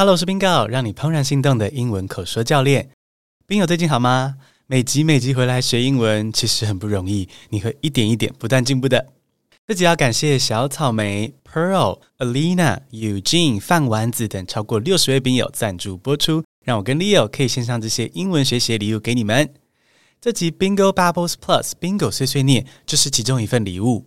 Hello，我是 Bingo，让你怦然心动的英文口说教练。Bingo 最近好吗？每集每集回来学英文，其实很不容易，你会一点一点不断进步的。这集要感谢小草莓、Pearl、Alina、Eugene、饭丸子等超过六十位宾友赞助播出，让我跟 Leo 可以献上这些英文学习礼物给你们。这集 Bingo Bubbles Plus Bingo 碎碎念就是其中一份礼物。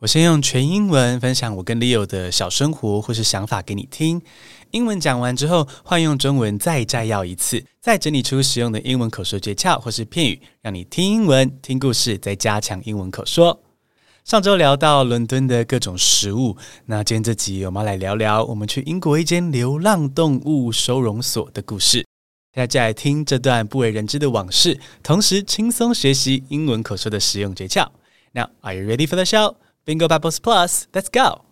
我先用全英文分享我跟 Leo 的小生活或是想法给你听。英文讲完之后，换用中文再摘要一次，再整理出实用的英文口说诀窍或是片语，让你听英文、听故事，再加强英文口说。上周聊到伦敦的各种食物，那今天这集我们要来聊聊我们去英国一间流浪动物收容所的故事。大家来听这段不为人知的往事，同时轻松学习英文口说的实用诀窍。Now, are you ready for the show? Bingo Bubbles Plus, let's go!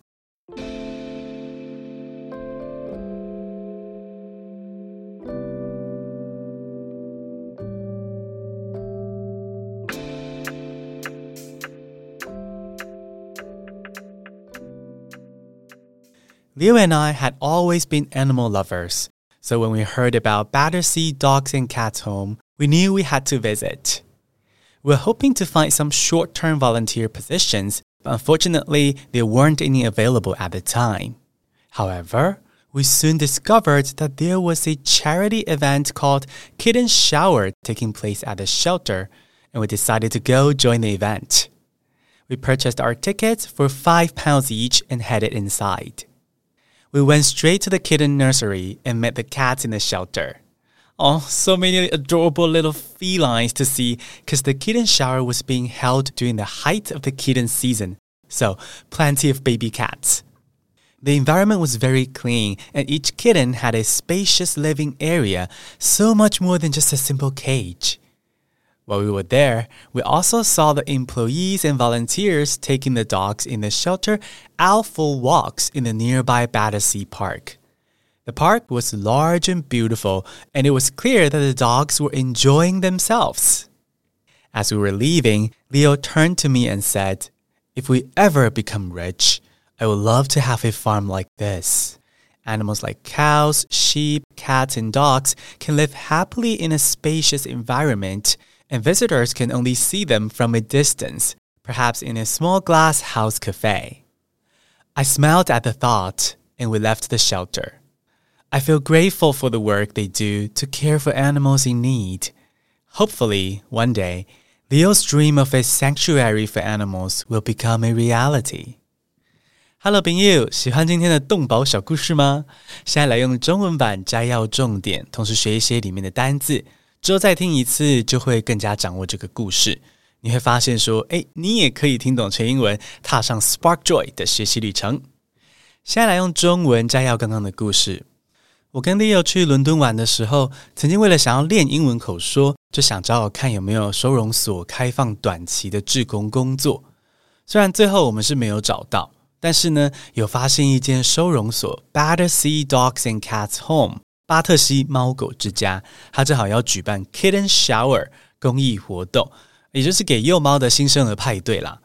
Leo and I had always been animal lovers, so when we heard about Battersea Dogs and Cats Home, we knew we had to visit. We're hoping to find some short-term volunteer positions Unfortunately, there weren't any available at the time. However, we soon discovered that there was a charity event called Kitten Shower taking place at the shelter, and we decided to go join the event. We purchased our tickets for five pounds each and headed inside. We went straight to the kitten nursery and met the cats in the shelter. Oh, so many adorable little felines to see because the kitten shower was being held during the height of the kitten season. So, plenty of baby cats. The environment was very clean, and each kitten had a spacious living area, so much more than just a simple cage. While we were there, we also saw the employees and volunteers taking the dogs in the shelter out for walks in the nearby Battersea Park. The park was large and beautiful, and it was clear that the dogs were enjoying themselves. As we were leaving, Leo turned to me and said, If we ever become rich, I would love to have a farm like this. Animals like cows, sheep, cats, and dogs can live happily in a spacious environment, and visitors can only see them from a distance, perhaps in a small glass house cafe. I smiled at the thought, and we left the shelter. I feel grateful for the work they do to care for animals in need. Hopefully, one day, Leo's dream of a sanctuary for animals will become a reality. Hello，朋友，喜欢今天的动保小故事吗？现在来用中文版摘要重点，同时学一些里面的单字，之后再听一次，就会更加掌握这个故事。你会发现说，诶，你也可以听懂全英文，踏上 Spark Joy 的学习旅程。现在来用中文摘要刚刚的故事。 我跟 Leo 去伦敦玩的时候，曾经为了想要练英文口说，就想找找看有没有收容所开放短期的志工工作。虽然最后我们是没有找到，但是呢，有发现一间收容所 Battersea Dogs and Cats Home 巴特西猫狗之家，它正好要举办 Kitten Shower 公益活动，也就是给幼猫的新生儿派对啦。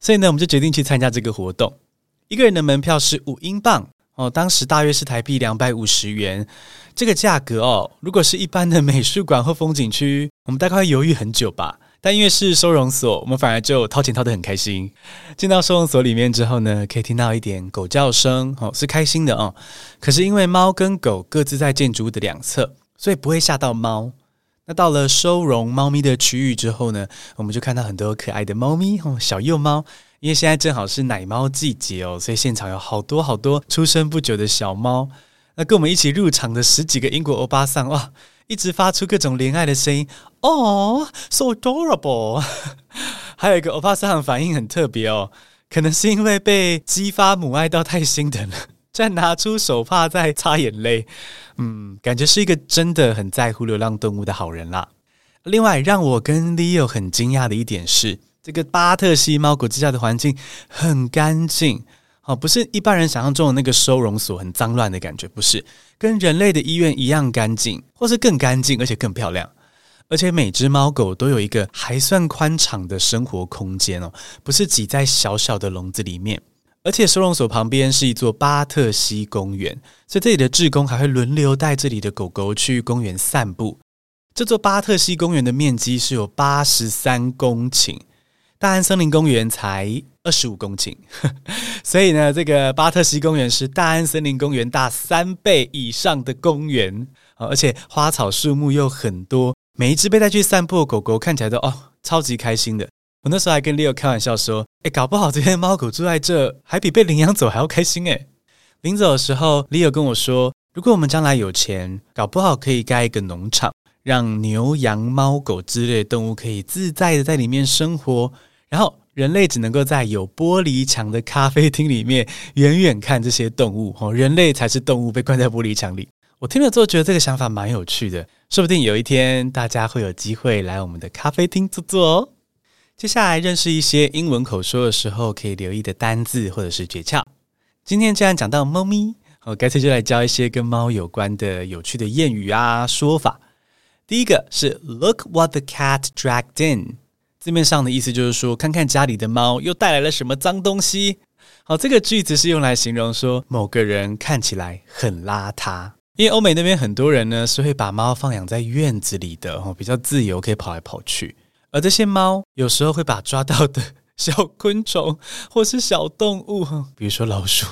所以呢，我们就决定去参加这个活动。一个人的门票是五英镑。哦，当时大约是台币两百五十元，这个价格哦，如果是一般的美术馆或风景区，我们大概会犹豫很久吧。但因为是收容所，我们反而就掏钱掏得很开心。进到收容所里面之后呢，可以听到一点狗叫声，哦，是开心的哦。可是因为猫跟狗各自在建筑物的两侧，所以不会吓到猫。那到了收容猫咪的区域之后呢，我们就看到很多可爱的猫咪，哦，小幼猫。因为现在正好是奶猫季节哦，所以现场有好多好多出生不久的小猫。那跟我们一起入场的十几个英国欧巴桑哇，一直发出各种怜爱的声音哦，so adorable。还有一个欧巴桑反应很特别哦，可能是因为被激发母爱到太心疼了，再拿出手帕在擦眼泪。嗯，感觉是一个真的很在乎流浪动物的好人啦。另外，让我跟 Leo 很惊讶的一点是。这个巴特西猫狗之家的环境很干净，好，不是一般人想象中的那个收容所很脏乱的感觉，不是，跟人类的医院一样干净，或是更干净，而且更漂亮。而且每只猫狗都有一个还算宽敞的生活空间哦，不是挤在小小的笼子里面，而且收容所旁边是一座巴特西公园，所以这里的志工还会轮流带这里的狗狗去公园散步。这座巴特西公园的面积是有八十三公顷，大安森林公园才二十五公顷，所以呢，这个巴特西公园是大安森林公园大三倍以上的公园，而且花草树木又很多，每一只被带去散步的狗狗看起来都哦超级开心的。我那时候还跟 Leo 开玩笑说：“哎，搞不好这些猫狗住在这，还比被领养走还要开心哎。”临走的时候，Leo 跟我说：“如果我们将来有钱，搞不好可以盖一个农场。”让牛羊猫狗之类的动物可以自在的在里面生活，然后人类只能够在有玻璃墙的咖啡厅里面远远看这些动物哦，人类才是动物被关在玻璃墙里。我听了之后觉得这个想法蛮有趣的，说不定有一天大家会有机会来我们的咖啡厅坐坐哦。接下来认识一些英文口说的时候可以留意的单字或者是诀窍。今天既然讲到猫咪，我干脆就来教一些跟猫有关的有趣的谚语啊说法。第一个是 Look what the cat dragged in，字面上的意思就是说，看看家里的猫又带来了什么脏东西。好，这个句子是用来形容说某个人看起来很邋遢。因为欧美那边很多人呢是会把猫放养在院子里的，哦，比较自由，可以跑来跑去。而这些猫有时候会把抓到的 小昆虫或是小动物，比如说老鼠，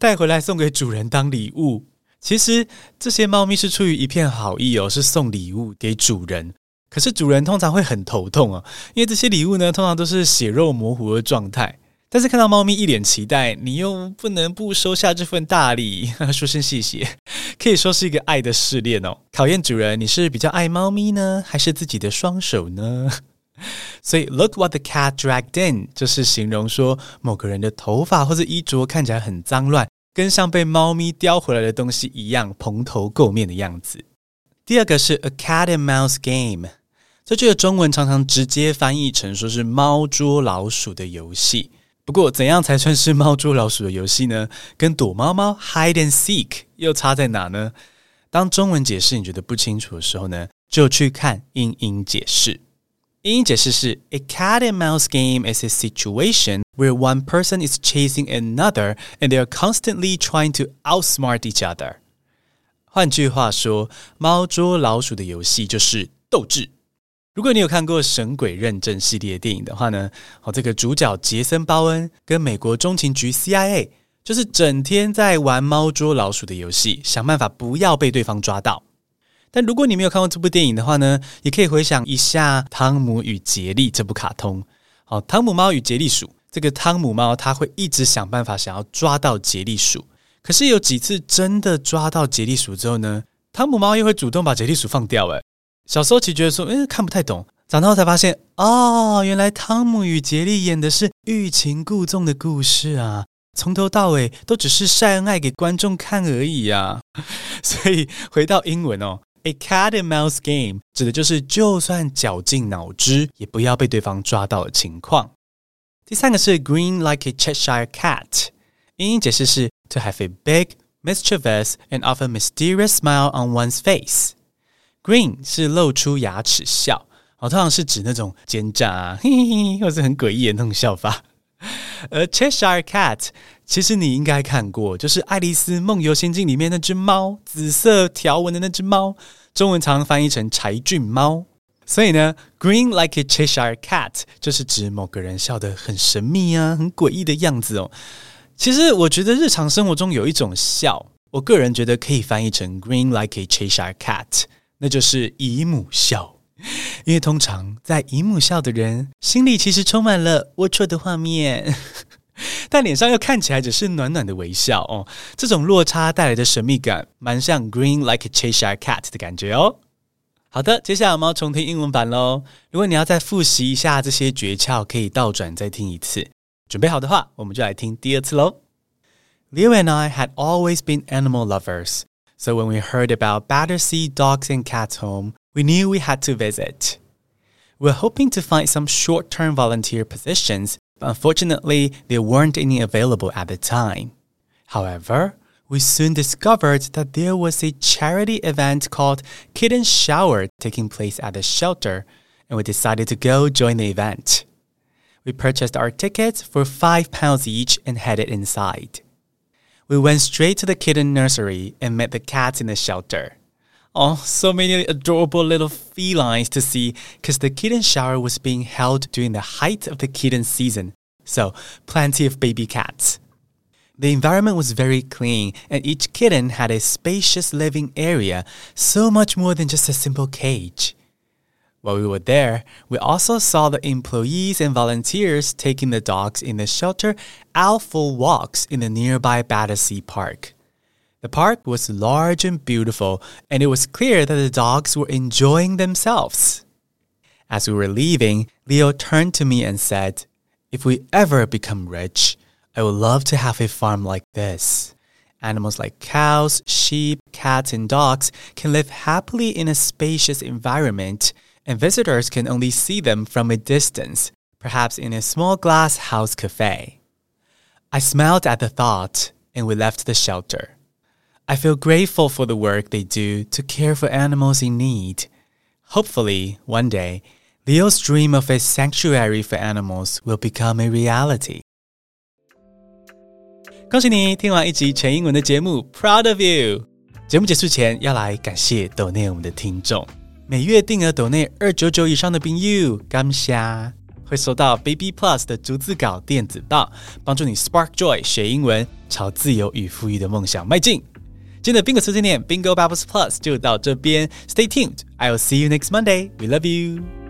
带回来送给主人当礼物。其实这些猫咪是出于一片好意哦，是送礼物给主人。可是主人通常会很头痛哦，因为这些礼物呢，通常都是血肉模糊的状态。但是看到猫咪一脸期待，你又不能不收下这份大礼，说声谢谢，可以说是一个爱的试炼哦。考验主人，你是比较爱猫咪呢，还是自己的双手呢？所以，Look what the cat dragged in，就是形容说某个人的头发或者衣着看起来很脏乱。跟像被猫咪叼回来的东西一样蓬头垢面的样子。第二个是 a cat and mouse game，这句的中文常常直接翻译成说是猫捉老鼠的游戏。不过，怎样才算是猫捉老鼠的游戏呢？跟躲猫猫 hide and seek 又差在哪呢？当中文解释你觉得不清楚的时候呢，就去看英英解释。英英解释是：A cat and mouse game is a situation where one person is chasing another and they are constantly trying to outsmart each other。换句话说，猫捉老鼠的游戏就是斗智。如果你有看过《神鬼认证》系列电影的话呢，哦，这个主角杰森·鲍恩跟美国中情局 CIA 就是整天在玩猫捉老鼠的游戏，想办法不要被对方抓到。但如果你没有看过这部电影的话呢，也可以回想一下《汤姆与杰利》这部卡通。好，汤姆猫与杰利鼠，这个汤姆猫它会一直想办法想要抓到杰利鼠，可是有几次真的抓到杰利鼠之后呢，汤姆猫又会主动把杰利鼠放掉。诶，小时候其实觉得说，嗯，看不太懂，长大后才发现，哦，原来汤姆与杰利演的是欲擒故纵的故事啊，从头到尾都只是晒恩爱给观众看而已啊。所以回到英文哦。A cat and mouse game 指的就是就算绞尽脑汁也不要被对方抓到的情况。第三个是 green like a Cheshire cat，英英解释是 to have a big, mischievous and often mysterious smile on one's face。Green 是露出牙齿笑，哦，通常是指那种奸诈啊，嘿嘿嘿，或是很诡异的那种笑法。而 Cheshire Cat，其实你应该看过，就是《爱丽丝梦游仙境》里面那只猫，紫色条纹的那只猫，中文常翻译成柴郡猫。所以呢，Green like a Cheshire Cat 就是指某个人笑得很神秘啊，很诡异的样子哦。其实我觉得日常生活中有一种笑，我个人觉得可以翻译成 Green like a Cheshire Cat，那就是姨母笑。因为通常在姨母笑的人心里其实充满了龌龊的画面，但脸上又看起来只是暖暖的微笑哦。这种落差带来的神秘感，蛮像 Green like a Cheshire Cat 的感觉哦。好的，接下来我们要重听英文版喽。如果你要再复习一下这些诀窍，可以倒转再听一次。准备好的话，我们就来听第二次喽。Leo and I had always been animal lovers, so when we heard about Battersea Dogs and Cats Home. We knew we had to visit. We were hoping to find some short term volunteer positions, but unfortunately, there weren't any available at the time. However, we soon discovered that there was a charity event called Kitten Shower taking place at the shelter, and we decided to go join the event. We purchased our tickets for five pounds each and headed inside. We went straight to the kitten nursery and met the cats in the shelter. Oh, so many adorable little felines to see because the kitten shower was being held during the height of the kitten season. So, plenty of baby cats. The environment was very clean, and each kitten had a spacious living area, so much more than just a simple cage. While we were there, we also saw the employees and volunteers taking the dogs in the shelter out for walks in the nearby Battersea Park. The park was large and beautiful, and it was clear that the dogs were enjoying themselves. As we were leaving, Leo turned to me and said, If we ever become rich, I would love to have a farm like this. Animals like cows, sheep, cats, and dogs can live happily in a spacious environment and visitors can only see them from a distance, perhaps in a small glass house cafe. I smiled at the thought and we left the shelter. I feel grateful for the work they do to care for animals in need. Hopefully, one day, Leo's dream of a sanctuary for animals will become a reality. 恭喜你听完一集全英文的节目，Proud of you！节目结束前要来感谢抖内我们的听众。 每月定额抖内二九九以上的朋友，感谢会收到 Baby Plus 的逐字稿电子报，帮助你 Spark Joy 学英文，朝自由与富裕的梦想迈进。今天的 Bingo 碎碎念 Bingo Bubbles Plus 就到这边，Stay tuned，I'll see you next Monday，We love you。